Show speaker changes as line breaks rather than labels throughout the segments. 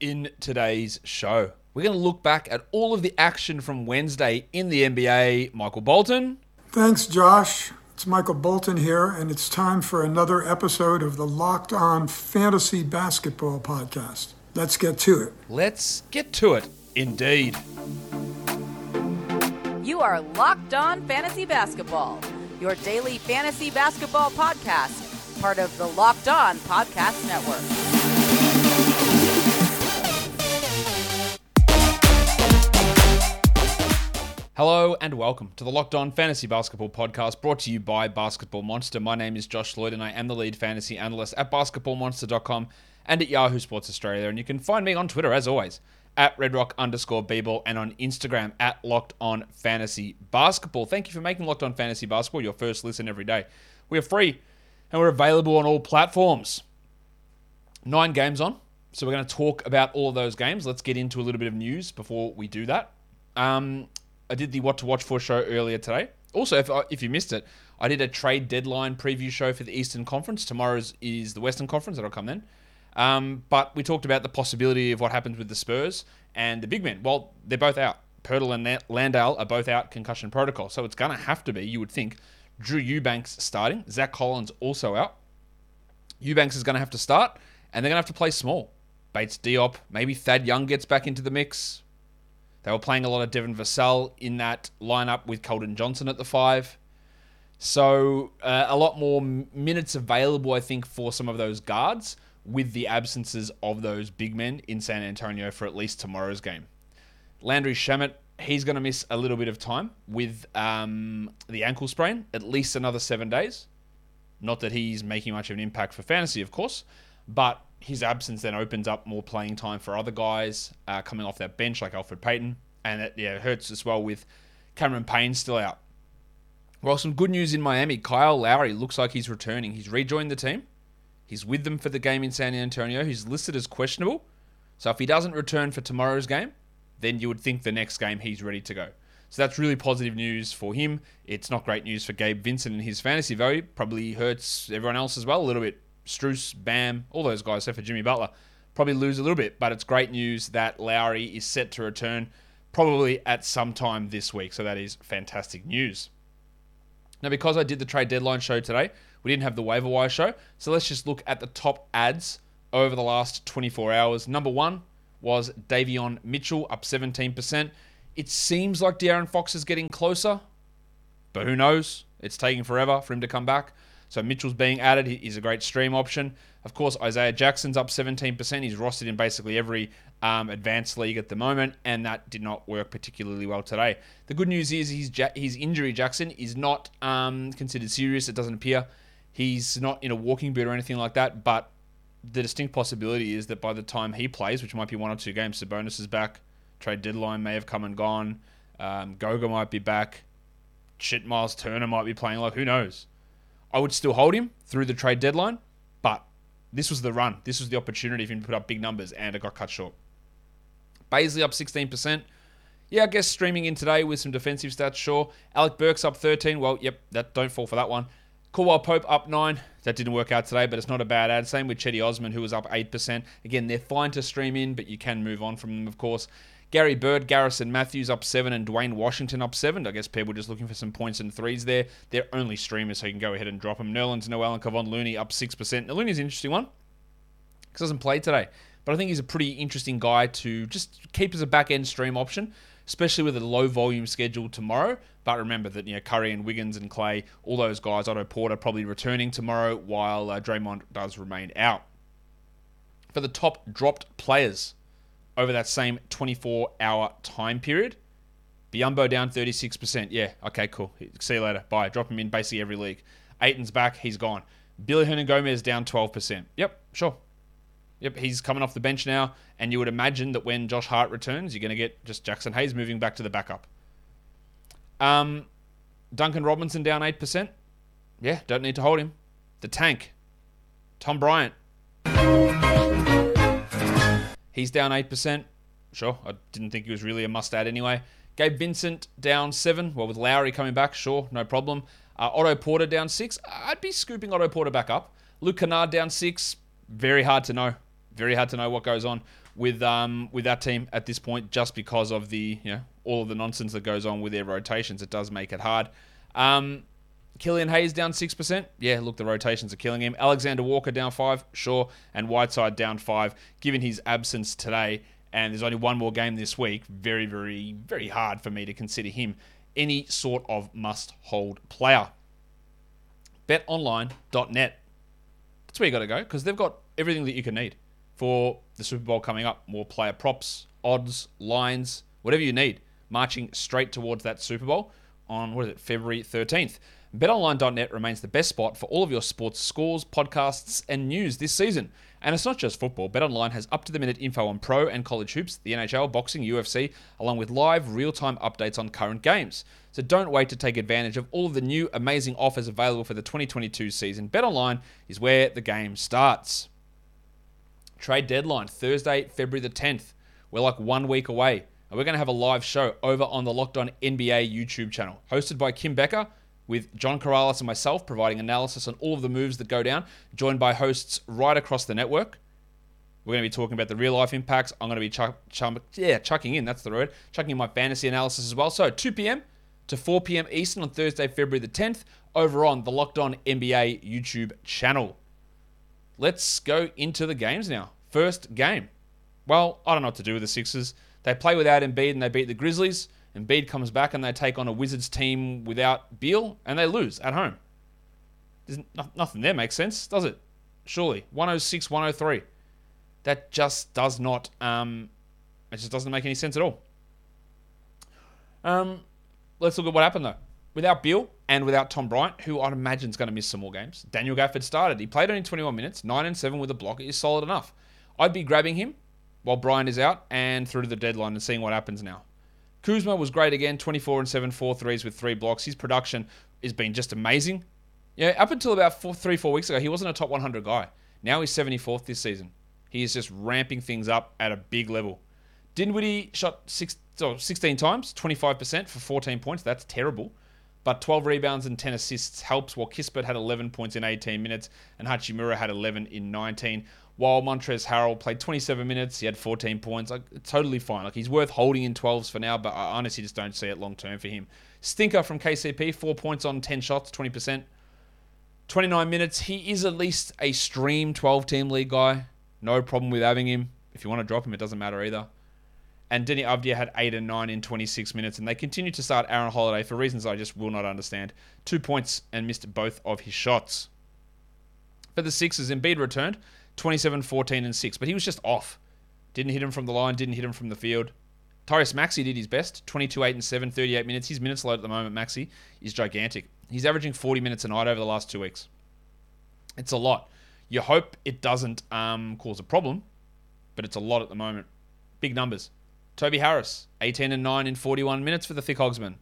in today's show. We're going to look back at all of the action from Wednesday in the NBA. Michael Bolton.
Thanks, Josh. It's Michael Bolton here, and it's time for another episode of the Locked On Fantasy Basketball Podcast. Let's get to it.
Let's get to it, indeed.
You are Locked On Fantasy Basketball, your daily fantasy basketball podcast, part of the Locked On Podcast Network.
Hello and welcome to the Locked On Fantasy Basketball Podcast brought to you by Basketball Monster. My name is Josh Lloyd and I am the lead fantasy analyst at basketballmonster.com and at Yahoo Sports Australia. And you can find me on Twitter as always at redrock underscore bball and on Instagram at Locked On Fantasy Basketball. Thank you for making Locked On Fantasy Basketball your first listen every day. We are free and we're available on all platforms. Nine games on. So we're going to talk about all of those games. Let's get into a little bit of news before we do that. Um, I did the What to Watch For show earlier today. Also, if, if you missed it, I did a trade deadline preview show for the Eastern Conference. Tomorrow's is the Western Conference. That'll come then. Um, but we talked about the possibility of what happens with the Spurs and the big men. Well, they're both out. Poeltl and Landale are both out concussion protocol. So it's going to have to be, you would think, Drew Eubanks starting. Zach Collins also out. Eubanks is going to have to start, and they're going to have to play small. Bates Diop, maybe Thad Young gets back into the mix. They were playing a lot of Devin Vassell in that lineup with Keldon Johnson at the five. So uh, a lot more minutes available, I think, for some of those guards with the absences of those big men in San Antonio for at least tomorrow's game. Landry Shamet, he's going to miss a little bit of time with um, the ankle sprain, at least another seven days. Not that he's making much of an impact for fantasy, of course, but his absence then opens up more playing time for other guys uh, coming off that bench like Elfrid Payton, and it yeah hurts as well with Cameron Payne still out. Well, some good news in Miami. Kyle Lowry looks like he's returning. He's rejoined the team. He's with them for the game in San Antonio. He's listed as questionable. So if he doesn't return for tomorrow's game, then you would think the next game he's ready to go. So that's really positive news for him. It's not great news for Gabe Vincent and his fantasy value. Probably hurts everyone else as well a little bit. Strus, Bam, all those guys, except for Jimmy Butler, probably lose a little bit. But it's great news that Lowry is set to return probably at some time this week. So that is fantastic news. Now, because I did the trade deadline show today, we didn't have the waiver wire show. So let's just look at the top ads over the last 24 hours. Number one was Davion Mitchell, up 17%. It seems like De'Aaron Fox is getting closer, but who knows? It's taking forever for him to come back. So Mitchell's being added. He's a great stream option. Of course, Isaiah Jackson's up 17%. He's rostered in basically every um, advanced league at the moment, and that did not work particularly well today. The good news is his, his injury, Jackson, is not um, considered serious. It doesn't appear. He's not in a walking boot or anything like that, but the distinct possibility is that by the time he plays, which might be one or two games, Sabonis is back. Trade deadline may have come and gone. Um, Goga might be back. Shit, Miles Turner might be playing. Like, who knows? I would still hold him through the trade deadline, but this was the run. This was the opportunity for him to put up big numbers, and it got cut short. Bazley up 16%. Yeah, I guess streaming in today with some defensive stats, sure. Alec Burks up 13. Well, yep, that don't fall for that one. Caldwell Pope up 9. That didn't work out today, but it's not a bad ad. Same with Cedi Osman, who was up 8%. Again, they're fine to stream in, but you can move on from them, of course. Gary Bird, Garrison Mathews up seven, and Duane Washington up seven. I guess people just looking for some points and threes there. They're only streamers, so you can go ahead and drop them. Nerlens Noel and Kevon Looney up 6%. Now, Looney's an interesting one because he doesn't play today. But I think he's a pretty interesting guy to just keep as a back end stream option, especially with a low volume schedule tomorrow. But remember that you know Curry and Wiggins and Clay, all those guys, Otto Porter probably returning tomorrow, while uh, Draymond does remain out. For the top dropped players, over that same 24 hour time period. Biyombo down 36%. Yeah, okay, cool. See you later. Bye. Drop him in basically every league. Ayton's back. He's gone. Billy Hernangomez down 12%. Yep, sure. Yep, he's coming off the bench now, and you would imagine that when Josh Hart returns, you're going to get just Jaxson Hayes moving back to the backup. Um, Duncan Robinson down 8%. Yeah, don't need to hold him. The tank. Tom Bryant. He's down 8%. Sure, I didn't think he was really a must add anyway. Gabe Vincent down 7. Well, with Lowry coming back, sure, no problem. Uh, Otto Porter down 6. I'd be scooping Otto Porter back up. Luke Kennard down 6. Very hard to know. Very hard to know what goes on with um, with that team at this point, just because of the you know all of the nonsense that goes on with their rotations. It does make it hard. Um, Killian Hayes down 6%. Yeah, look, the rotations are killing him. Alexander Walker down 5, sure. And Whiteside down 5. Given his absence today, and there's only one more game this week, very, very, very hard for me to consider him any sort of must hold player. BetOnline.net. That's where you got to go because they've got everything that you can need for the Super Bowl coming up. More player props, odds, lines, whatever you need, marching straight towards that Super Bowl on, what is it, February 13th. BetOnline.net remains the best spot for all of your sports scores, podcasts, and news this season. And it's not just football. BetOnline has up to the minute info on pro and college hoops, the NHL, boxing, UFC, along with live real time updates on current games. So don't wait to take advantage of all of the new amazing offers available for the 2022 season. BetOnline is where the game starts. Trade deadline Thursday, February the 10th. We're like one week away. And we're going to have a live show over on the Locked On NBA YouTube channel, hosted by Kim Becker with John Corrales and myself providing analysis on all of the moves that go down, joined by hosts right across the network. We're going to be talking about the real life impacts. I'm going to be chuck, chuck, yeah, chucking in, that's the word, chucking in my fantasy analysis as well. So 2 p.m. to 4 p.m. Eastern on Thursday, February the 10th, over on the Locked On NBA YouTube channel. Let's go into the games now. First game. Well, I don't know what to do with the Sixers. They play without Embiid and they beat the Grizzlies. Embiid comes back and they take on a Wizards team without Beal and they lose at home. There's nothing there makes sense, does it? Surely 106, 103. That just does not. Um, it just doesn't make any sense at all. Um, let's look at what happened though. Without Beal and without Tom Bryant, who I'd imagine is going to miss some more games. Daniel Gafford started. He played only 21 minutes, 9 and 7 with a block. Is solid enough. I'd be grabbing him while Bryant is out and through to the deadline and seeing what happens now. Kuzma was great again, 24 and 7, four threes with three blocks. His production has been just amazing. Yeah, up until about four, three, four weeks ago, he wasn't a top 100 guy. Now he's 74th this season. He is just ramping things up at a big level. Dinwiddie shot six, oh, 16 times, 25% for 14 points. That's terrible. But 12 rebounds and 10 assists helps, while Kispert had 11 points in 18 minutes and Hachimura had 11 in 19 while Montrezl Harrell played 27 minutes, he had 14 points. Like totally fine. Like he's worth holding in 12s for now, but I honestly just don't see it long term for him. Stinker from KCP, four points on 10 shots, 20%. 29 minutes. He is at least a stream 12 team league guy. No problem with having him. If you want to drop him, it doesn't matter either. And Deni Avdija had 8 and 9 in 26 minutes, and they continue to start Aaron Holiday for reasons I just will not understand. Two points and missed both of his shots. For the Sixers, Embiid returned. 27, 14, and 6. But he was just off. Didn't hit him from the line, didn't hit him from the field. Tyrese Maxey did his best 22, 8, and 7, 38 minutes. His minutes load at the moment, Maxey, is gigantic. He's averaging 40 minutes a night over the last two weeks. It's a lot. You hope it doesn't um, cause a problem, but it's a lot at the moment. Big numbers. Toby Harris, 18 and 9 in 41 minutes for the Thick Hogsman.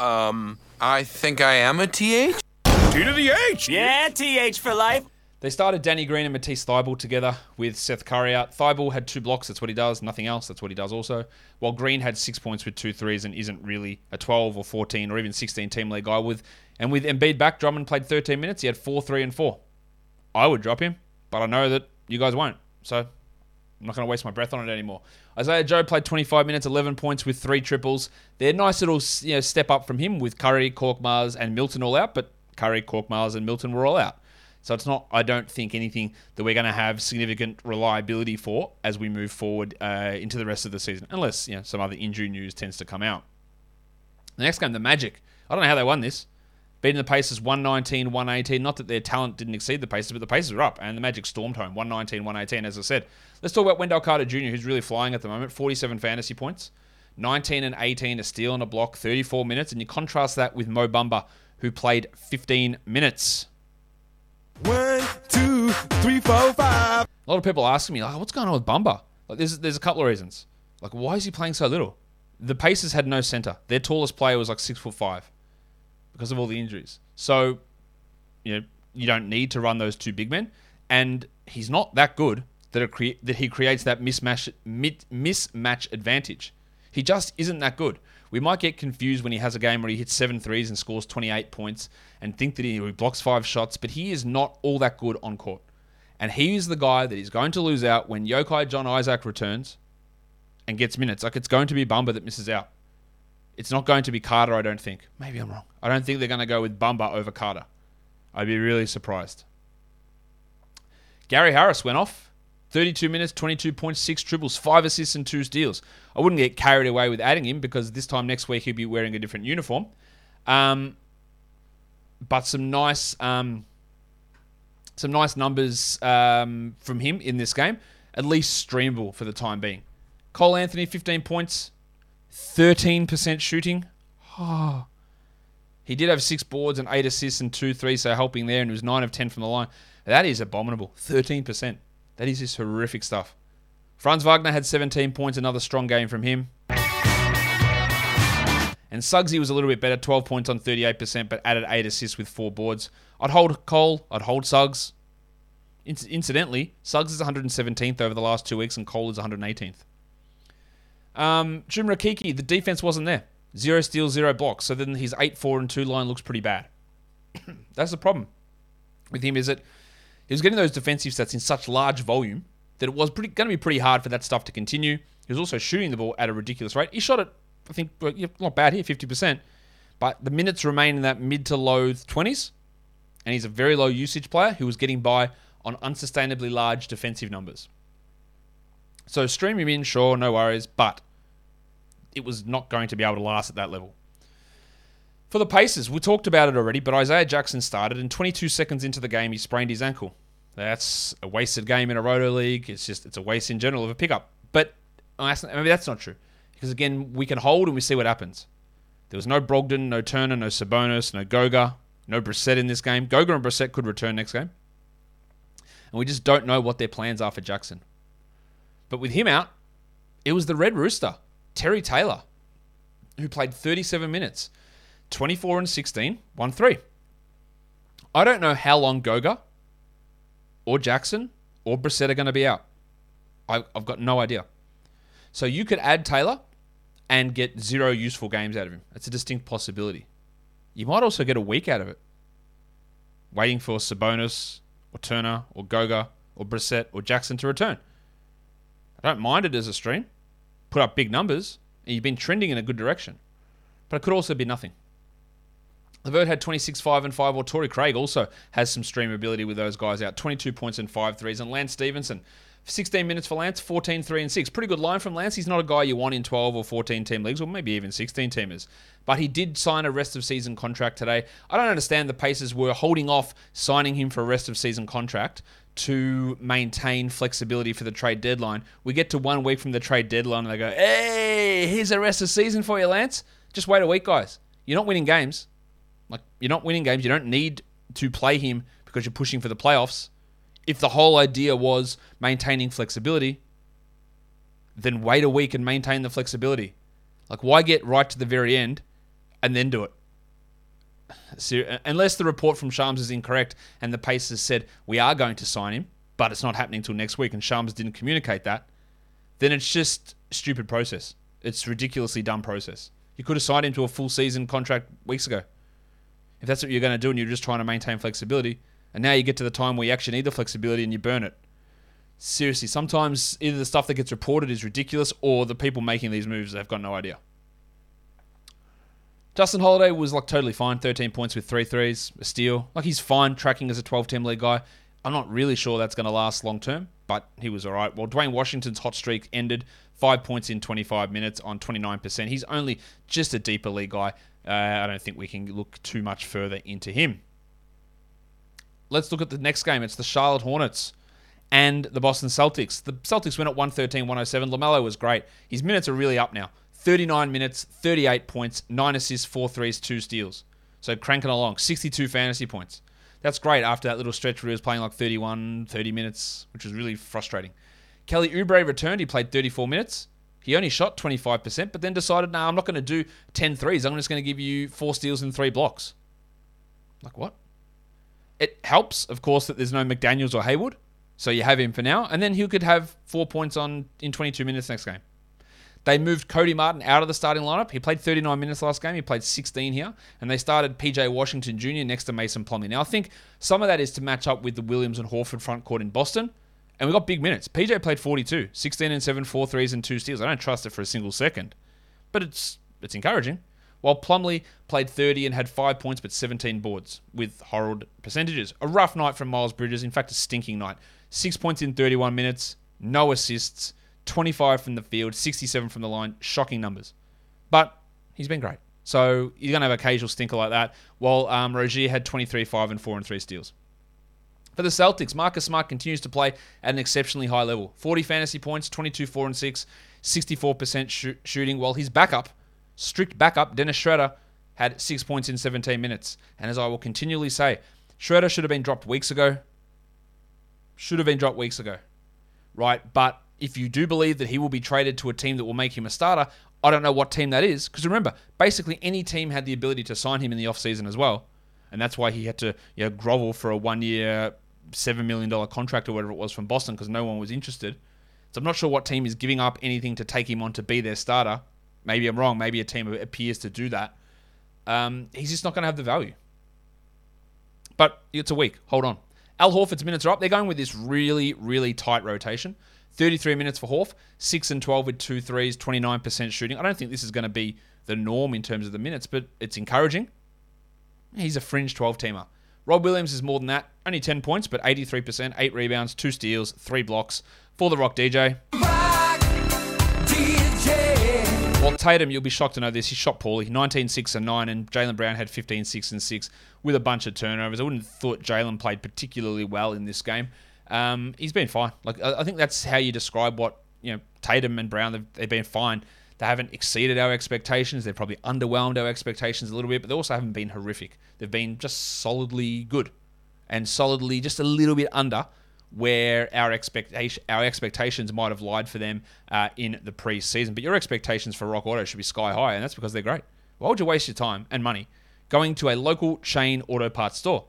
Um, I think I am a TH.
T to the H.
Yeah, TH for life.
They started Danny Green and Matisse Thybulle together with Seth Curry out. Thybulle had two blocks, that's what he does, nothing else, that's what he does also. While Green had six points with two threes and isn't really a 12 or 14 or even 16 team league guy with. And with Embiid back, Drummond played 13 minutes, he had 4, 3, and 4. I would drop him, but I know that you guys won't. So I'm not going to waste my breath on it anymore. Isaiah Joe played 25 minutes, 11 points with three triples. They're nice little you know, step up from him with Curry, Korkmaz, and Milton all out, but Curry, Korkmaz, and Milton were all out. So it's not, I don't think, anything that we're going to have significant reliability for as we move forward uh, into the rest of the season, unless you know some other injury news tends to come out. The next game, the Magic. I don't know how they won this. Beating the Pacers 119 118. Not that their talent didn't exceed the Pacers, but the Pacers are up, and the Magic stormed home 119 118, as I said. Let's talk about Wendell Carter Jr., who's really flying at the moment 47 fantasy points, 19 and 18, a steal and a block, 34 minutes, and you contrast that with Mo Bamba, who played 15 minutes.
One, two, three, four, five.
A lot of people asking me, like, what's going on with Bamba? Like, there's there's a couple of reasons. Like, why is he playing so little? The Pacers had no center. Their tallest player was like six foot five because of all the injuries. So, you know, you don't need to run those two big men, and he's not that good that that he creates that mismatch mismatch advantage. He just isn't that good. We might get confused when he has a game where he hits seven threes and scores 28 points and think that he blocks five shots, but he is not all that good on court. And he is the guy that is going to lose out when Yokai John Isaac returns and gets minutes. Like it's going to be Bumba that misses out. It's not going to be Carter, I don't think. Maybe I'm wrong. I don't think they're going to go with Bumba over Carter. I'd be really surprised. Gary Harris went off. 32 minutes, 22.6 triples, 5 assists, and 2 steals. I wouldn't get carried away with adding him because this time next week he'll be wearing a different uniform. Um, but some nice um, some nice numbers um, from him in this game, at least streamable for the time being. Cole Anthony, 15 points, 13% shooting. Oh. He did have six boards and eight assists and two threes, so helping there, and it was 9 of 10 from the line. That is abominable. 13%. That is just horrific stuff. Franz Wagner had 17 points, another strong game from him. And Suggsy was a little bit better, 12 points on 38%, but added 8 assists with 4 boards. I'd hold Cole, I'd hold Suggs. Inc- incidentally, Suggs is 117th over the last two weeks, and Cole is 118th. Um, Chuma Okeke, the defense wasn't there. Zero steals, zero blocks. So then his 8 4 and 2 line looks pretty bad. That's the problem with him, is that he was getting those defensive sets in such large volume that it was pretty, going to be pretty hard for that stuff to continue. He was also shooting the ball at a ridiculous rate. He shot it, I think, not bad here, 50%. But the minutes remain in that mid to low 20s. And he's a very low usage player who was getting by on unsustainably large defensive numbers. So stream him in, sure, no worries, but it was not going to be able to last at that level. For the Pacers, we talked about it already, but Isaiah Jackson started, and 22 seconds into the game, he sprained his ankle. That's a wasted game in a roto league. It's just it's a waste in general of a pickup. But maybe that's not true because again, we can hold and we see what happens. There was no Brogdon, no Turner, no Sabonis, no Goga, no Brissett in this game. Goga and Brissett could return next game, and we just don't know what their plans are for Jackson. But with him out, it was the Red Rooster, Terry Taylor, who played 37 minutes, 24 and 16, 1 3. I don't know how long Goga or Jackson or Brissett are going to be out. I, I've got no idea. So you could add Taylor and get zero useful games out of him. It's a distinct possibility. You might also get a week out of it. Waiting for Sabonis or Turner or Goga or Brissett or Jackson to return. I don't mind it as a stream. Put up big numbers, and you've been trending in a good direction. But it could also be nothing. LeVert had 26, 5, and 5, while Torrey Craig also has some streamability with those guys out. 22 points and 5 threes. And Lance Stephenson, 16 minutes for Lance, 14, 3, and 6. Pretty good line from Lance. He's not a guy you want in 12 or 14 team leagues, or maybe even 16 teamers. But he did sign a rest of season contract today. I don't understand the Pacers were holding off signing him for a rest of season contract to maintain flexibility for the trade deadline. We get to one week from the trade deadline and they go, hey, here's a rest of season for you, Lance. Just wait a week, guys. You're not winning games. Like, you're not winning games. You don't need to play him because you're pushing for the playoffs. If the whole idea was maintaining flexibility, then wait a week and maintain the flexibility. Like, why get right to the very end and then do it? Unless the report from Shams is incorrect and the Pacers said we are going to sign him, but it's not happening until next week, and Shams didn't communicate that, then it's just stupid process. It's ridiculously dumb process. You could have signed him to a full season contract weeks ago. If that's what you're going to do and you're just trying to maintain flexibility, and now you get to the time where you actually need the flexibility and you burn it. Seriously, sometimes either the stuff that gets reported is ridiculous or the people making these moves have got no idea. Justin Holiday was like totally fine, 13 points with three threes, a steal. Like he's fine tracking as a 12 team league guy. I'm not really sure that's going to last long term, but he was all right. Well, Duane Washington's hot streak ended five points in 25 minutes on 29%. He's only just a deeper league guy. Uh, I don't think we can look too much further into him. Let's look at the next game. It's the Charlotte Hornets and the Boston Celtics. The Celtics win at 113 107. LaMelo was great. His minutes are really up now. 39 minutes, 38 points, 9 assists, 4 threes, 2 steals. So cranking along. 62 fantasy points. That's great after that little stretch where he was playing like 31, 30 minutes, which was really frustrating. Kelly Oubre returned. He played 34 minutes. He only shot 25%, but then decided, no, nah, I'm not going to do 10 threes. I'm just going to give you four steals and three blocks. Like, what? It helps, of course, that there's no McDaniels or Hayward. So you have him for now. And then he could have four points on in 22 minutes next game. They moved Cody Martin out of the starting lineup. He played 39 minutes last game. He played 16 here. And they started PJ Washington Jr. next to Mason Plumlee. Now, I think some of that is to match up with the Williams and Horford front court in Boston. And we got big minutes. PJ played 42, 16 and 7, 4 threes and 2 steals. I don't trust it for a single second. But it's it's encouraging. While Plumlee played 30 and had 5 points but 17 boards with horrid percentages. A rough night from Miles Bridges. In fact, a stinking night. 6 points in 31 minutes, no assists, 25 from the field, 67 from the line. Shocking numbers. But he's been great. So you're going to have occasional stinker like that. While um, Rozier had 23, 5, and 4 and 3 steals. For the Celtics, Marcus Smart continues to play at an exceptionally high level. 40 fantasy points, 22, 4 and 6, 64% sh- shooting, while his backup, strict backup, Dennis Schroeder, had 6 points in 17 minutes. And as I will continually say, Schroeder should have been dropped weeks ago. Should have been dropped weeks ago. Right? But if you do believe that he will be traded to a team that will make him a starter, I don't know what team that is. Because remember, basically any team had the ability to sign him in the offseason as well. And that's why he had to you know, grovel for a one year, $7 million contract or whatever it was from Boston because no one was interested. So I'm not sure what team is giving up anything to take him on to be their starter. Maybe I'm wrong. Maybe a team appears to do that. Um, he's just not going to have the value. But it's a week. Hold on. Al Horford's minutes are up. They're going with this really, really tight rotation. 33 minutes for Horf, 6 and 12 with two threes, 29% shooting. I don't think this is going to be the norm in terms of the minutes, but it's encouraging. He's a fringe 12 teamer. Rob Williams is more than that, only 10 points, but 83%, 8 rebounds, 2 steals, 3 blocks for the Rock DJ. Well, Tatum, you'll be shocked to know this. He shot poorly, 19, 6, and 9, and Jaylen Brown had 15, 6, and 6 with a bunch of turnovers. I wouldn't have thought Jaylen played particularly well in this game. Um, he's been fine. Like I think that's how you describe what you know Tatum and Brown. They've, they've been fine. They haven't exceeded our expectations. They've probably underwhelmed our expectations a little bit, but they also haven't been horrific. They've been just solidly good and solidly just a little bit under where our expectation our expectations might have lied for them uh, in the preseason. But your expectations for Rock Auto should be sky high, and that's because they're great. Why would you waste your time and money going to a local chain auto parts store,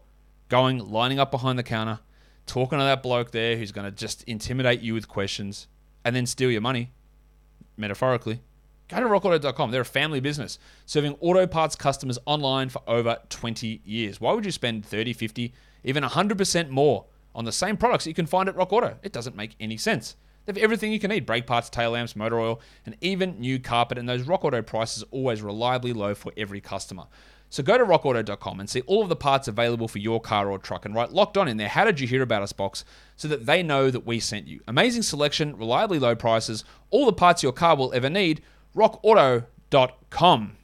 going lining up behind the counter, talking to that bloke there who's going to just intimidate you with questions and then steal your money, metaphorically? Go to rockauto.com. They're a family business serving auto parts customers online for over 20 years. Why would you spend 30, 50, even 100% more on the same products that you can find at Rock Auto? It doesn't make any sense. They have everything you can need brake parts, tail lamps, motor oil, and even new carpet. And those Rock Auto prices are always reliably low for every customer. So go to rockauto.com and see all of the parts available for your car or truck and write locked on in there. How did you hear about us box so that they know that we sent you? Amazing selection, reliably low prices, all the parts your car will ever need. rockauto.com.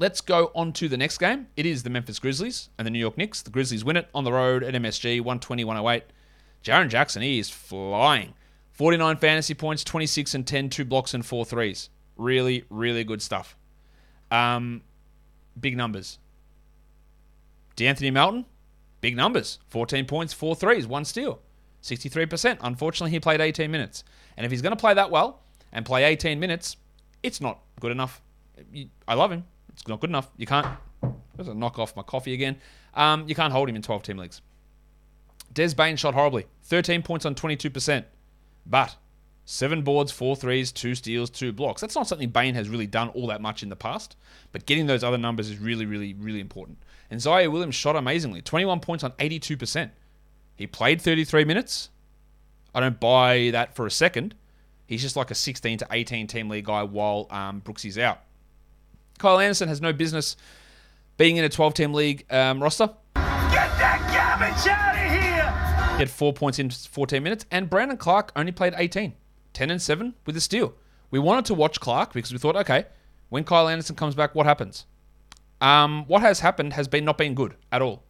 Let's go on to the next game. It is the Memphis Grizzlies and the New York Knicks. The Grizzlies win it on the road at MSG 120 108. Jaren Jackson, he is flying. 49 fantasy points, 26 and 10, two blocks and four threes. Really, really good stuff. Um, big numbers. De'Anthony Melton, big numbers. 14 points, four threes, one steal. 63%. Unfortunately, he played 18 minutes. And if he's going to play that well and play 18 minutes, it's not good enough. I love him. It's not good enough. You can't. There's a knock off my coffee again. Um, you can't hold him in 12 team leagues. Des Bane shot horribly. 13 points on 22%. But seven boards, four threes, two steals, two blocks. That's not something Bane has really done all that much in the past. But getting those other numbers is really, really, really important. And Ziaire Williams shot amazingly. 21 points on 82%. He played 33 minutes. I don't buy that for a second. He's just like a 16 to 18 team league guy while um, Brooksy's out. Kyle Anderson has no business being in a 12 team league um, roster.
Get that garbage out of here!
He had four points in 14 minutes, and Brandon Clarke only played 18, 10 and 7 with a steal. We wanted to watch Clarke because we thought, okay, when Kyle Anderson comes back, what happens? Um, what has happened has been not been good at all.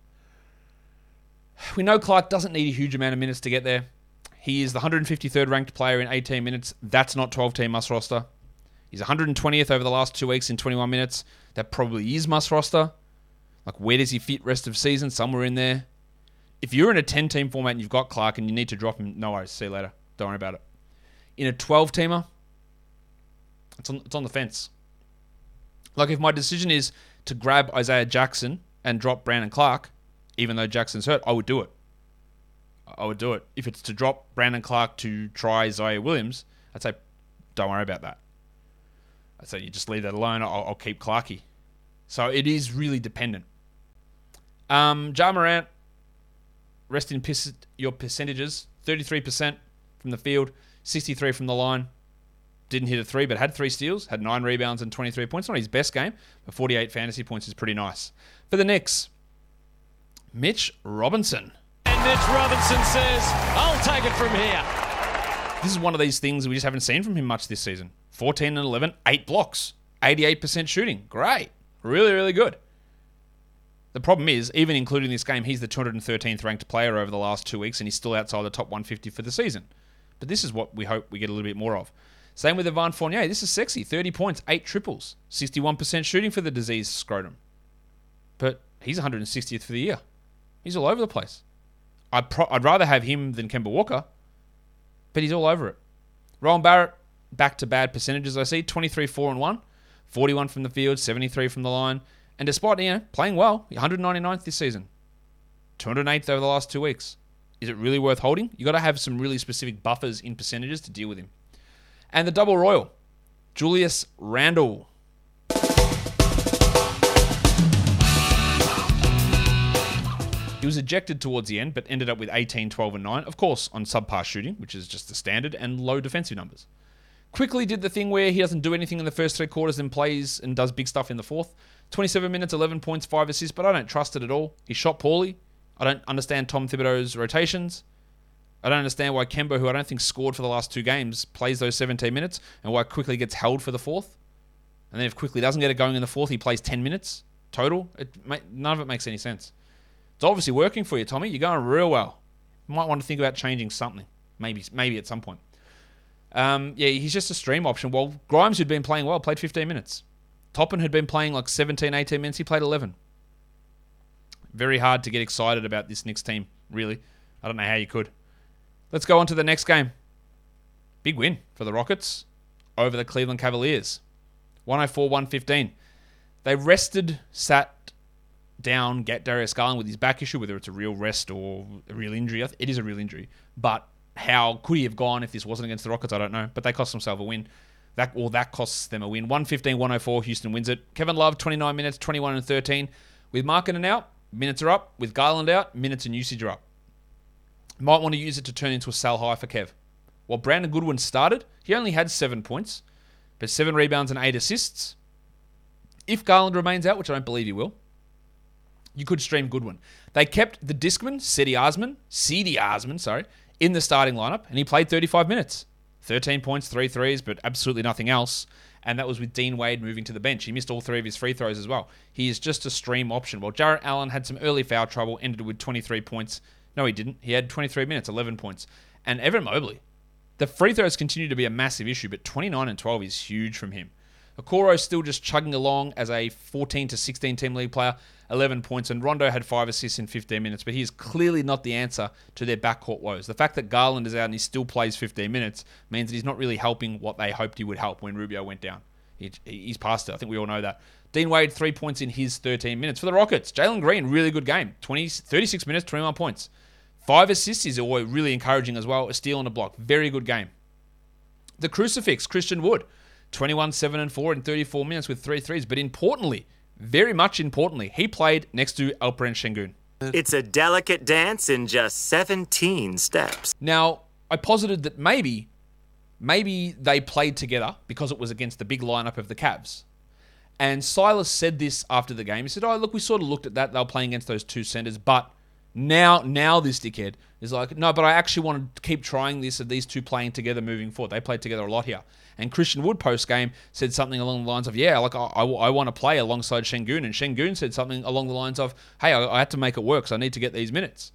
We know Clarke doesn't need a huge amount of minutes to get there. He is the 153rd ranked player in 18 minutes. That's not 12 team must roster. He's 120th over the last two weeks in 21 minutes. That probably is must roster. Like, where does he fit rest of season? Somewhere in there. If you're in a 10 team format and you've got Clarke and you need to drop him, no worries. See you later. Don't worry about it. In a 12 teamer, it's on, it's on the fence. Like, if my decision is to grab Isaiah Jackson and drop Brandon Clarke, even though Jackson's hurt, I would do it. I would do it. If it's to drop Brandon Clarke to try Ziaire Williams, I'd say don't worry about that. I'd say you just leave that alone. I'll, I'll keep Clarkey. So it is really dependent. Um, Ja Morant, rest in piss your percentages. 33% from the field, 63 from the line. Didn't hit a three, but had three steals, had nine rebounds and 23 points. Not his best game, but 48 fantasy points is pretty nice. For the Knicks, Mitch Robinson.
And Mitch Robinson says, I'll take it from here.
This is one of these things we just haven't seen from him much this season. 14 and 11, eight blocks, 88% shooting. Great. Really, really good. The problem is, even including this game, he's the 213th ranked player over the last two weeks, and he's still outside the top 150 for the season. But this is what we hope we get a little bit more of. Same with Evan Fournier. This is sexy. 30 points, 8 triples, 61% shooting for the diseased scrotum. But he's 160th for the year. He's all over the place. I'd, pro- I'd rather have him than Kemba Walker, but he's all over it. Rowan Barrett, back to bad percentages, I see 23 4 and 1, 41 from the field, 73 from the line. And despite you know, playing well, 199th this season, 208th over the last two weeks. Is it really worth holding? You've got to have some really specific buffers in percentages to deal with him. And the double royal, Julius Randle. He was ejected towards the end, but ended up with 18, 12, and 9. Of course, on subpar shooting, which is just the standard, and low defensive numbers. Quickley did the thing where he doesn't do anything in the first three quarters and plays and does big stuff in the fourth. 27 minutes, 11 points, 5 assists, but I don't trust it at all. He shot poorly. I don't understand Tom Thibodeau's rotations. I don't understand why Kemba, who I don't think scored for the last two games, plays those 17 minutes, and why Quickley gets held for the fourth. And then if Quickley doesn't get it going in the fourth, he plays 10 minutes total. It, none of it makes any sense. It's obviously working for you, Tommy. You're going real well. You might want to think about changing something. Maybe, maybe at some point. Um, yeah, he's just a stream option. Well, Grimes, who'd been playing well, played 15 minutes. Toppin had been playing like 17, 18 minutes. He played 11. Very hard to get excited about this Knicks team, really. I don't know how you could. Let's go on to the next game. Big win for the Rockets over the Cleveland Cavaliers. 104 115. They rested, sat down, get Darius Garland with his back issue, whether it's a real rest or a real injury. It is a real injury. But how could he have gone if this wasn't against the Rockets? I don't know. But they cost themselves a win. That or that costs them a win. 115 104, Houston wins it. Kevin Love, 29 minutes, 21 and 13. With Markkanen out, minutes are up. With Garland out, minutes and usage are up. Might want to use it to turn into a sell high for Kev. While Brandon Goodwin started, he only had seven points, but seven rebounds and eight assists. If Garland remains out, which I don't believe he will, you could stream Goodwin. They kept the Discman, Cedi Osman, Cedi Osman, sorry, in the starting lineup, and he played 35 minutes. 13 points, three threes, but absolutely nothing else. And that was with Dean Wade moving to the bench. He missed all three of his free throws as well. He is just a stream option. Well, Jarrett Allen had some early foul trouble, ended with 23 points. No, he didn't. He had 23 minutes, 11 points. And Evan Mobley. The free throws continue to be a massive issue, but 29 and 12 is huge from him. Okoro's still just chugging along as a 14 to 16 team league player, 11 points, and Rondo had five assists in 15 minutes, but he is clearly not the answer to their backcourt woes. The fact that Garland is out and he still plays 15 minutes means that he's not really helping what they hoped he would help when Rubio went down. He, he's past it. I think we all know that. Dean Wade, three points in his 13 minutes. For the Rockets, Jalen Green, really good game. 20, 36 minutes, 21 points. Five assists is really encouraging as well. A steal and a block. Very good game. The Crucifix, Christian Wood, 21, 7, and 4 in 34 minutes with three threes. But importantly, very much importantly, he played next to Alperen Sengun.
It's a delicate dance in just 17 steps.
Now, I posited that maybe, maybe they played together because it was against the big lineup of the Cavs. And Silas said this after the game. He said, "Oh, look, we sort of looked at that. They were playing against those two centers, but now, now this dickhead is like, no, but I actually want to keep trying this of these two playing together moving forward. They played together a lot here. And Christian Wood post game said something along the lines of, yeah, like I, I, I want to play alongside Sengun. And Sengun said something along the lines of, hey, I, I had to make it work, so I need to get these minutes.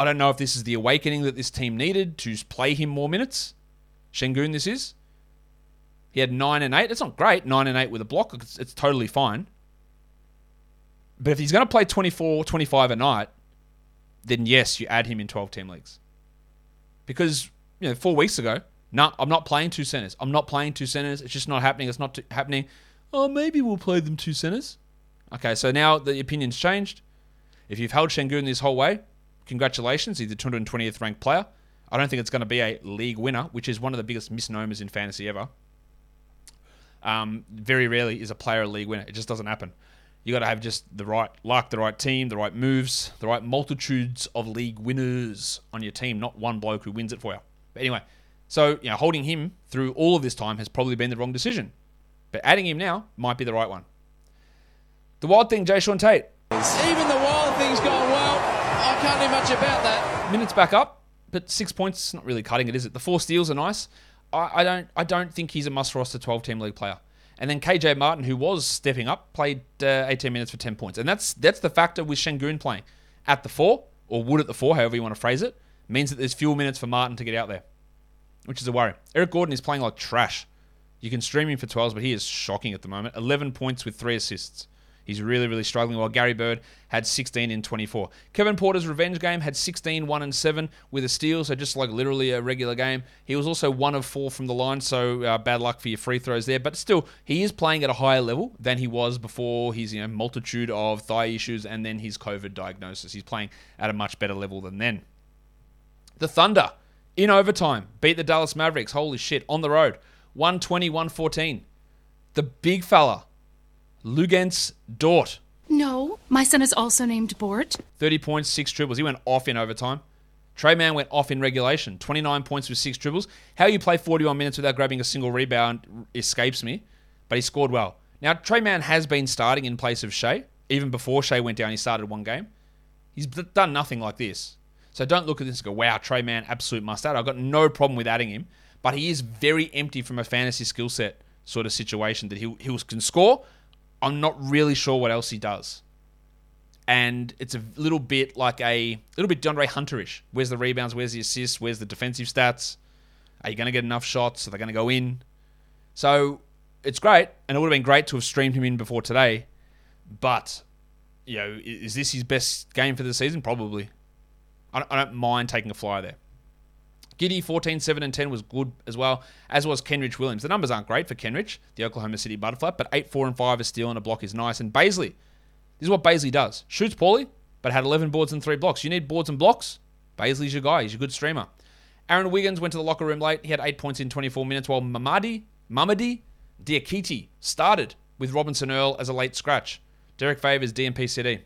I don't know if this is the awakening that this team needed to play him more minutes. Sengun, this is. He had nine and eight. It's not great, nine and eight with a block. It's, it's totally fine. But if he's going to play 24, 25 a night, then yes, you add him in 12 team leagues. Because, you know, four weeks ago, no, I'm not playing two centers. I'm not playing two centers. It's just not happening. It's not happening. Oh, maybe we'll play them two centers. Okay, so now the opinion's changed. If you've held Sengun this whole way, congratulations. He's the 220th ranked player. I don't think it's going to be a league winner, which is one of the biggest misnomers in fantasy ever. Um, very rarely is a player a league winner. It just doesn't happen. You got to have just the right luck, the right team, the right moves, the right multitudes of league winners on your team, not one bloke who wins it for you. But anyway, so you know, holding him through all of this time has probably been the wrong decision. But adding him now might be the right one. The wild thing, Jae'Sean Tate.
Even the wild thing's gone well. I can't do much about that.
Minutes back up, but six points not really cutting it, is it? The four steals are nice. I, I don't I don't think he's a must roster 12 team league player. And then KJ Martin, who was stepping up, played uh, 18 minutes for 10 points. And that's that's the factor with Sengun playing at the four, or Wood at the four, however you want to phrase it, means that there's fewer minutes for Martin to get out there, which is a worry. Eric Gordon is playing like trash. You can stream him for 12s, but he is shocking at the moment. 11 points with three assists. He's really, really struggling. While Gary Bird had 16 in 24. Kevin Porter's revenge game had 16, 1 and 7 with a steal, so just like literally a regular game. He was also one of four from the line, so uh, bad luck for your free throws there. But still, he is playing at a higher level than he was before his you know multitude of thigh issues and then his COVID diagnosis. He's playing at a much better level than then. The Thunder in overtime beat the Dallas Mavericks. Holy shit! On the road, 120, 114. The big fella Luguentz Dort.
No, my son is also named Bort.
30 points, six triples. He went off in overtime. Tre Mann went off in regulation. 29 points with six triples. How you play 41 minutes without grabbing a single rebound escapes me, but he scored well. Now, Tre Mann has been starting in place of Shai. Even before Shai went down, he started one game. He's done nothing like this. So don't look at this and go, wow, Tre Mann, absolute must add. I've got no problem with adding him, but he is very empty from a fantasy skill set sort of situation that he, he can score, I'm not really sure what else he does. And it's a little bit like a little bit DeAndre Hunterish. Where's the rebounds? Where's the assists? Where's the defensive stats? Are you going to get enough shots? Are they going to go in? So it's great, and it would have been great to have streamed him in before today. But you know, is this his best game for the season? Probably. I don't, I don't mind taking a flyer there. Giddey 14, 7, and 10 was good as well, as was Kenrich Williams. The numbers aren't great for Kenrich, the Oklahoma City Butterfly, but 8, 4, and 5 a steal and a block is nice. And Bazley, this is what Bazley does. Shoots poorly, but had 11 boards and 3 blocks. You need boards and blocks? Bazley's your guy. He's a good streamer. Aaron Wiggins went to the locker room late. He had 8 points in 24 minutes, while Mamadi, Mamadi Diakite started with Robinson Earl as a late scratch. Derrick Favors, DNP CD.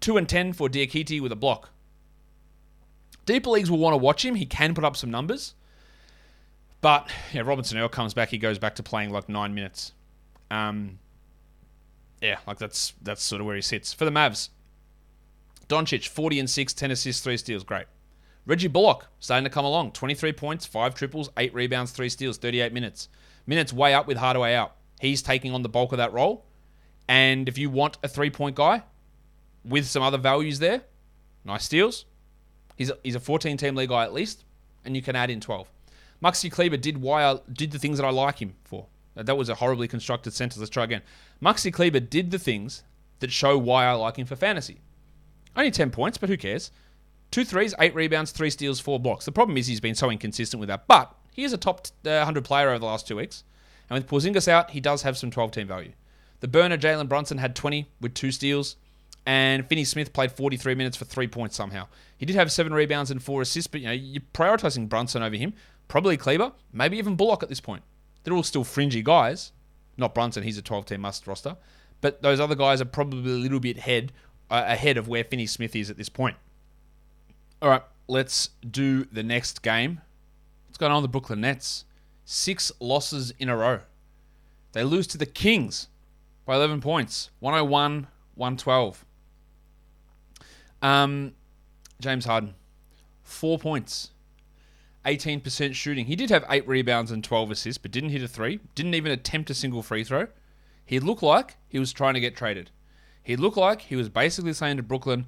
2 and 10 for Diakite with a block. Deeper leagues will want to watch him. He can put up some numbers. But yeah, Robinson Earl comes back. He goes back to playing like nine minutes. Um, yeah, like that's that's sort of where he sits for the Mavs. Doncic, forty and six, 10 assists, three steals, great. Reggie Bullock starting to come along, twenty three points, five triples, eight rebounds, three steals, thirty eight minutes. Minutes way up with Hardaway out. He's taking on the bulk of that role. And if you want a three point guy with some other values there, nice steals, He's a, he's a 14 team league guy at least, and you can add in 12. Maxi Kleber did why I, did the things that I like him for. That was a horribly constructed sentence. Let's try again. Maxi Kleber did the things that show why I like him for fantasy. Only 10 points, but who cares? Two threes, eight rebounds, three steals, four blocks. The problem is he's been so inconsistent with that. But he is a top uh, 100 player over the last two weeks. And with Porzingis out, he does have some 12 team value. The burner, Jalen Brunson, had 20 with two steals and Finney Smith played 43 minutes for three points somehow. He did have seven rebounds and four assists, but you know you're prioritizing Brunson over him. Probably Kleber, maybe even Bullock at this point. They're all still fringy guys. Not Brunson, he's a 12-team must roster, but those other guys are probably a little bit head uh, ahead of where Finney Smith is at this point. All right, let's do the next game. What's going on with the Brooklyn Nets? Six losses in a row. They lose to the Kings by 11 points, 101 112. Um, James Harden, four points, 18% shooting. He did have eight rebounds and 12 assists, but didn't hit a three. Didn't even attempt a single free throw. He looked like he was trying to get traded. He looked like he was basically saying to Brooklyn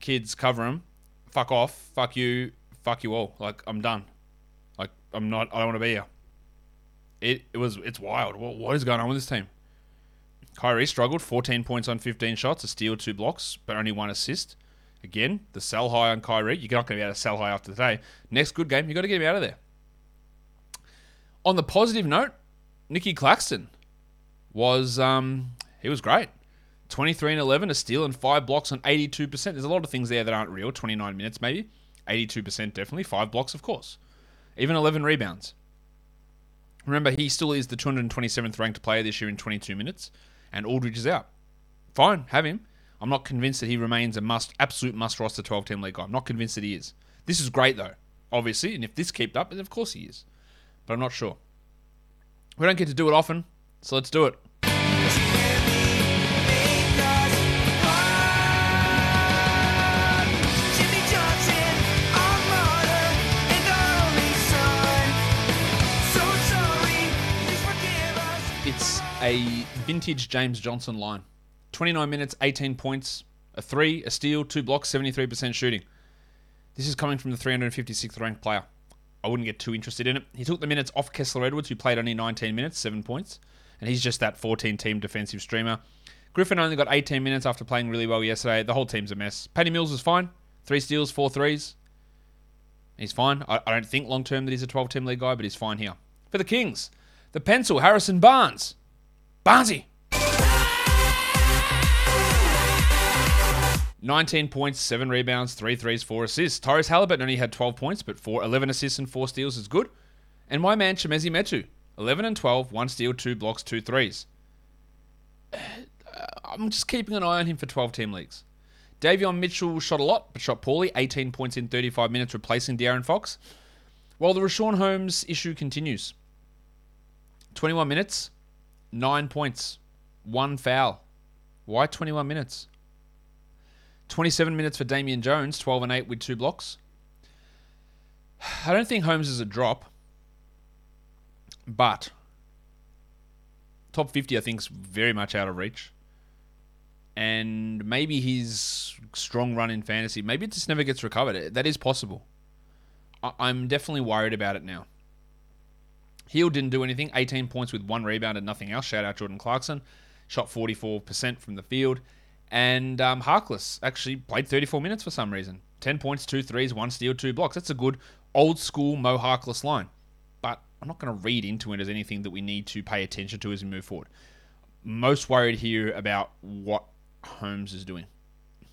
kids, cover him, fuck off, fuck you, fuck you all. Like I'm done. Like I'm not. I don't want to be here. It it was it's wild. What, what is going on with this team? Kyrie struggled, 14 points on 15 shots, a steal, two blocks, but only one assist. Again, the sell high on Kyrie. You're not going to be able to sell high after today. Next good game, you've got to get him out of there. On the positive note, Nicky Claxton was um, he was great. 23 and 11, a steal and five blocks on 82%. There's a lot of things there that aren't real. 29 minutes maybe, 82% definitely. Five blocks, of course. Even 11 rebounds. Remember, he still is the 227th ranked player this year in 22 minutes, and Aldridge is out. Fine, have him. I'm not convinced that he remains a must, absolute must roster 12 team league guy. I'm not convinced that he is. This is great though, obviously, and if this kept up, then of course he is. But I'm not sure. We don't get to do it often, so let's do it. It's a vintage James Johnson line. 29 minutes, 18 points, a three, a steal, two blocks, 73% shooting. This is coming from the 356th ranked player. I wouldn't get too interested in it. He took the minutes off Kessler Edwards, who played only 19 minutes, seven points, and he's just that 14 team defensive streamer. Griffin only got 18 minutes after playing really well yesterday. The whole team's a mess. Patty Mills is fine. Three steals, four threes. He's fine. I, I don't think long term that he's a 12 team league guy, but he's fine here. For the Kings, the pencil, Harrison Barnes. Barnesy. 19 points, 7 rebounds, 3 threes, 4 assists. Tyrese Haliburton only had 12 points, but 4, 11 assists and 4 steals is good. And my man, Chimezie Metu, 11 and 12, 1 steal, 2 blocks, 2 threes. I'm just keeping an eye on him for 12 team leagues. Davion Mitchell shot a lot, but shot poorly, 18 points in 35 minutes, replacing De'Aaron Fox. While the Richaun Holmes issue continues. 21 minutes, 9 points, 1 foul. Why 21 minutes? 27 minutes for Damian Jones, 12 and 8 with two blocks. I don't think Holmes is a drop, but top 50 I think is very much out of reach. And maybe his strong run in fantasy, maybe it just never gets recovered. Eh, that is possible. I- I'm definitely worried about it now. Hield didn't do anything, 18 points with one rebound and nothing else. Shout out Jordan Clarkson. Shot 44% from the field. And um, Harkless actually played 34 minutes for some reason. 10 points, two threes, one steal, two blocks. That's a good old school Mo Harkless line. But I'm not going to read into it as anything that we need to pay attention to as we move forward. Most worried here about what Holmes is doing.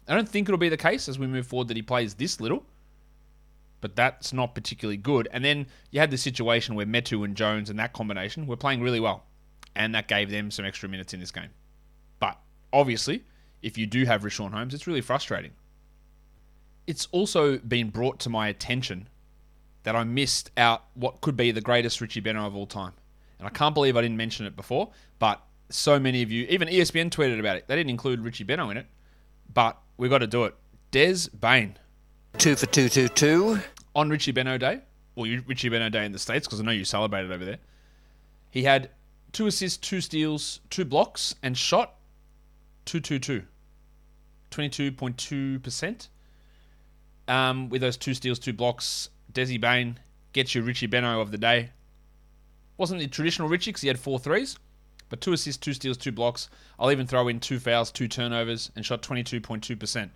I don't think it'll be the case as we move forward that he plays this little, but that's not particularly good. And then you had the situation where Metu and Jones and that combination were playing really well, and that gave them some extra minutes in this game. But obviously, if you do have Richaun Holmes, it's really frustrating. It's also been brought to my attention that I missed out what could be the greatest Richie Benaud of all time. And I can't believe I didn't mention it before, but so many of you, even ESPN tweeted about it. They didn't include Richie Benaud in it, but we've got to do it. Des Bane.
Two for two, two, two.
On Richie Benaud Day, or you- Richie Benaud Day in the States, because I know you celebrated over there, he had two assists, two steals, two blocks, and shot 222. 22.2%. Um, with those two steals, two blocks, Desi Bane gets you Richie Benaud of the day. Wasn't the traditional Richie because he had four threes, but two assists, two steals, two blocks. I'll even throw in two fouls, two turnovers, and shot 22.2%.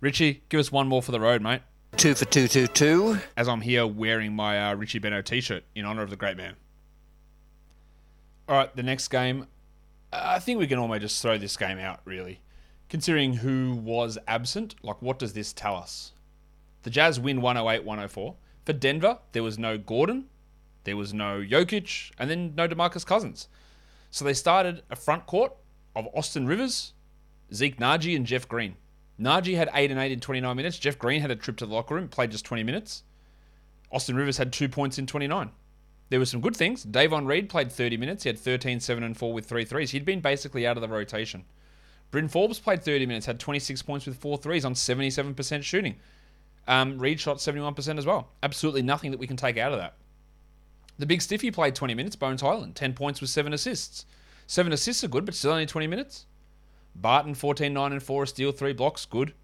Richie, give us one more for the road, mate.
Two for two, two, two.
As I'm here wearing my uh, Richie Benaud t shirt in honor of the great man. All right, the next game. I think we can almost just throw this game out, really. Considering who was absent, like what does this tell us? The Jazz win 108 104. For Denver, there was no Gordon, there was no Jokic, and then no Demarcus Cousins. So they started a front court of Austin Rivers, Zeke Nnaji, and Jeff Green. Naji had 8 and 8 in 29 minutes. Jeff Green had a trip to the locker room, played just 20 minutes. Austin Rivers had two points in 29. There were some good things. Davon Reed played 30 minutes. He had 13, 7, and 4 with three threes. He'd been basically out of the rotation. Bryn Forbes played 30 minutes, had 26 points with four threes on 77% shooting. Um, Reed shot 71% as well. Absolutely nothing that we can take out of that. The big stiffy played 20 minutes, Bones Hyland, 10 points with 7 assists. 7 assists are good, but still only 20 minutes. Barton, 14, 9, and 4, a steal, 3 blocks, good.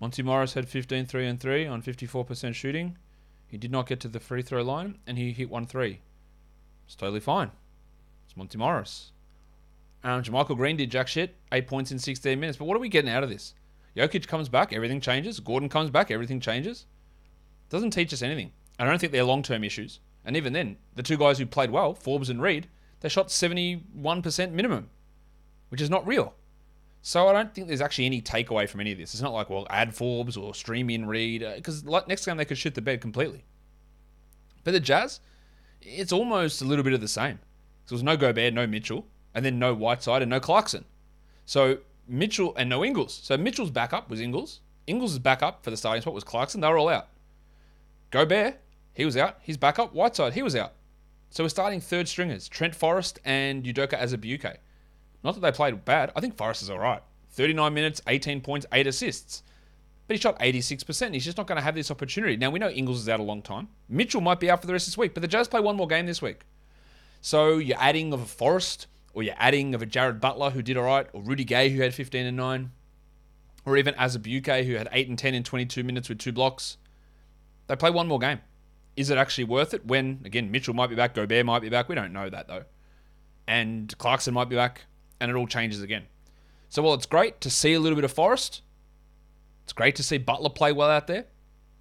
Monte Morris had 15, 3, and 3 on 54% shooting. He did not get to the free throw line, and he hit 1 3. It's totally fine. It's Monte Morris. Um, JaMychal Green did jack shit, 8 points in 16 minutes. But what are we getting out of this? Jokic comes back, everything changes. Gordon comes back, everything changes. Doesn't teach us anything. I don't think they're long term issues. And even then, the two guys who played well, Forbes and Reed, they shot 71% minimum, which is not real. So I don't think there's actually any takeaway from any of this. It's not like, well, add Forbes or stream in Reed, because uh, next game they could shit the bed completely. But the Jazz, it's almost a little bit of the same. So there was no Gobert, no Mitchell, and then no Whiteside and no Clarkson. So Mitchell and no Ingles. So Mitchell's backup was Ingles. Ingles' backup for the starting spot was Clarkson. They were all out. Gobert, he was out. His backup, Whiteside, he was out. So we're starting third stringers, Trent Forrest and Udoka Azubuike. Not that they played bad. I think Forrest is all right. 39 minutes, 18 points, 8 assists. But he shot 86%. He's just not going to have this opportunity. Now, we know Ingles is out a long time. Mitchell might be out for the rest of this week, but the Jazz play one more game this week. So you're adding of a Forrest, or you're adding of a Jared Butler who did all right, or Rudy Gay who had 15 and 9, or even Azubuike who had 8 and 10 in 22 minutes with two blocks. They play one more game. Is it actually worth it when, again, Mitchell might be back, Gobert might be back? We don't know that, though. And Clarkson might be back, and it all changes again. So while it's great to see a little bit of Forrest, it's great to see Butler play well out there.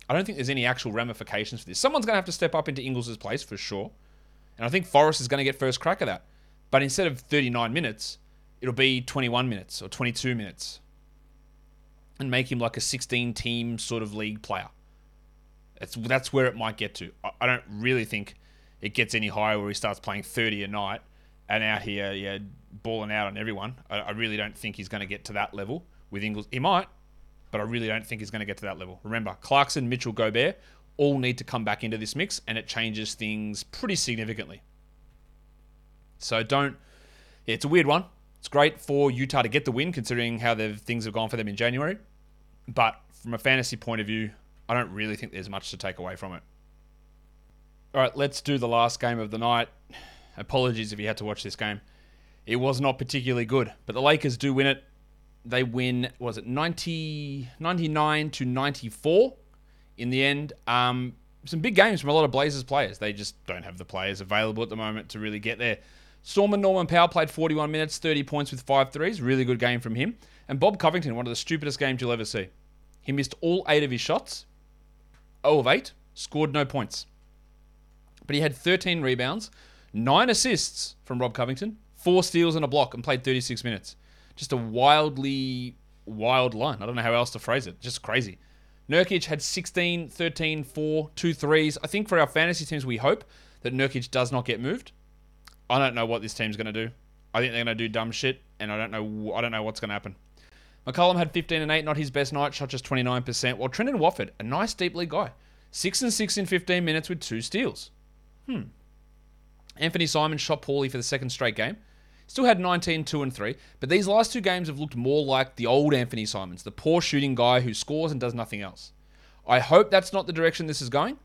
I don't think there's any actual ramifications for this. Someone's going to have to step up into Ingles' place for sure. And I think Forrest is going to get first crack at that. But instead of 39 minutes, it'll be 21 minutes or 22 minutes. And make him like a 16 team sort of league player. That's, that's where it might get to. I, I don't really think it gets any higher where he starts playing 30 a night and out here, yeah, balling out on everyone. I, I really don't think he's going to get to that level with Ingles. He might, but I really don't think he's going to get to that level. Remember, Clarkson, Mitchell, Gobert all need to come back into this mix, and it changes things pretty significantly. So don't. Yeah, it's a weird one. It's great for Utah to get the win, considering how things have gone for them in January. But from a fantasy point of view, I don't really think there's much to take away from it. All right, let's do the last game of the night. Apologies if you had to watch this game. It was not particularly good, but the Lakers do win it. They win, was it 90, 99 to 94 in the end. Um, some big games from a lot of Blazers players. They just don't have the players available at the moment to really get there. Storm and Norman Powell played 41 minutes, 30 points with five threes. Really good game from him. And Bob Covington, one of the stupidest games you'll ever see. He missed all eight of his shots, 0 of 8, scored no points. But he had 13 rebounds, 9 assists from Rob Covington, 4 steals and a block, and played 36 minutes. Just a wildly wild line. I don't know how else to phrase it. Just crazy. Nurkic had 16, 13, 4, 2 threes. I think for our fantasy teams, we hope that Nurkic does not get moved. I don't know what this team's going to do. I think they're going to do dumb shit, and I don't know. I don't know what's going to happen. McCollum had 15 and 8, not his best night, shot just 29%. While Trendon Watford, a nice deep league guy, 6 and 6 in 15 minutes with two steals. Hmm. Anthony Simon shot poorly for the second straight game. Still had 19, 2 and 3, but these last two games have looked more like the old Anthony Simons, the poor shooting guy who scores and does nothing else. I hope that's not the direction this is going.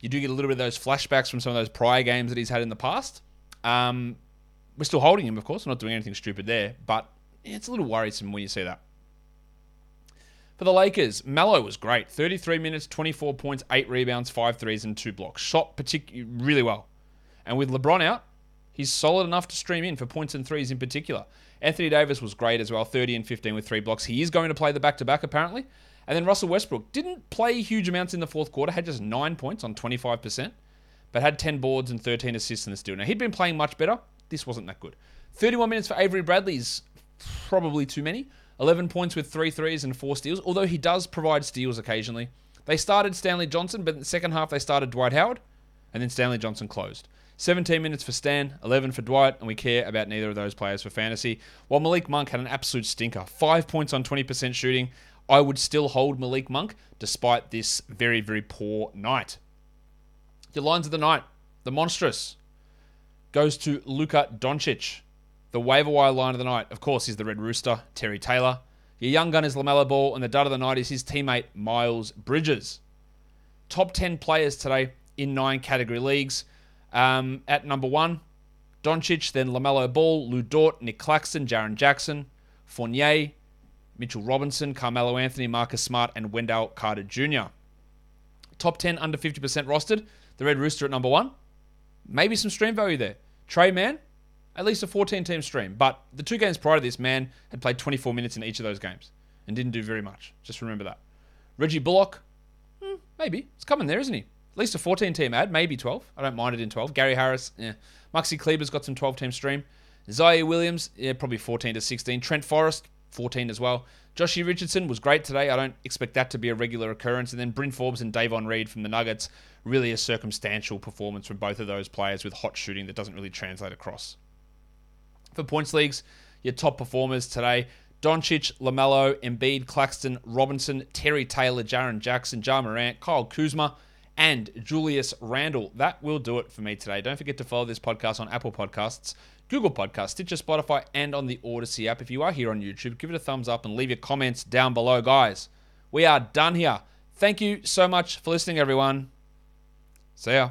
You do get a little bit of those flashbacks from some of those prior games that he's had in the past. Um, we're still holding him, of course. We're not doing anything stupid there, but it's a little worrisome when you see that. For the Lakers, Melo was great. 33 minutes, 24 points, 8 rebounds, 5 threes, and 2 blocks. Shot particularly really well. And with LeBron out, he's solid enough to stream in for points and threes in particular. Anthony Davis was great as well, 30 and 15 with 3 blocks. He is going to play the back to back apparently. And then Russell Westbrook didn't play huge amounts in the fourth quarter, had just 9 points on 25%, but had 10 boards and 13 assists in the steal. Now, he'd been playing much better. This wasn't that good. 31 minutes for Avery Bradley's probably too many. 11 points with three threes and four steals, although he does provide steals occasionally. They started Stanley Johnson, but in the second half they started Dwight Howard, and then Stanley Johnson closed. 17 minutes for Stan, 11 for Dwight, and we care about neither of those players for fantasy. While Malik Monk had an absolute stinker, 5 points on 20% shooting, I would still hold Malik Monk despite this very, very poor night. Your lines of the night, the monstrous, goes to Luka Doncic. The waiver wire line of the night, of course, is the Red Rooster, Terry Taylor. Your young gun is LaMelo Ball, and the dud of the night is his teammate, Miles Bridges. Top 10 players today in nine category leagues. Um, at number one, Doncic, then LaMelo Ball, Lu Dort, Nick Claxton, Jaren Jackson, Fournier, Mitchell Robinson, Carmelo Anthony, Marcus Smart, and Wendell Carter Jr. Top 10 under 50% rostered. The Red Rooster at number one. Maybe some stream value there. Tre Mann, at least a 14 team stream. But the two games prior to this, Mann had played 24 minutes in each of those games and didn't do very much. Just remember that. Reggie Bullock, hmm, maybe. It's coming there, isn't he? At least a 14 team ad, maybe 12. I don't mind it in 12. Gary Harris, yeah. Maxi Kleber's got some 12 team stream. Ziaire Williams, yeah, probably 14 to 16. Trent Forrest, 14 as well. Joshy Richardson was great today. I don't expect that to be a regular occurrence. And then Bryn Forbes and Davon Reed from the Nuggets, really a circumstantial performance from both of those players with hot shooting that doesn't really translate across. For points leagues, your top performers today Doncic, LaMelo, Embiid, Claxton, Robinson, Terry Taylor, Jaren Jackson, Ja Morant, Kyle Kuzma, and Julius Randle. That will do it for me today. Don't forget to follow this podcast on Apple Podcasts, Google Podcasts, Stitcher, Spotify, and on the Odyssey app. If you are here on YouTube, give it a thumbs up and leave your comments down below, guys. We are done here. Thank you so much for listening, everyone. See ya.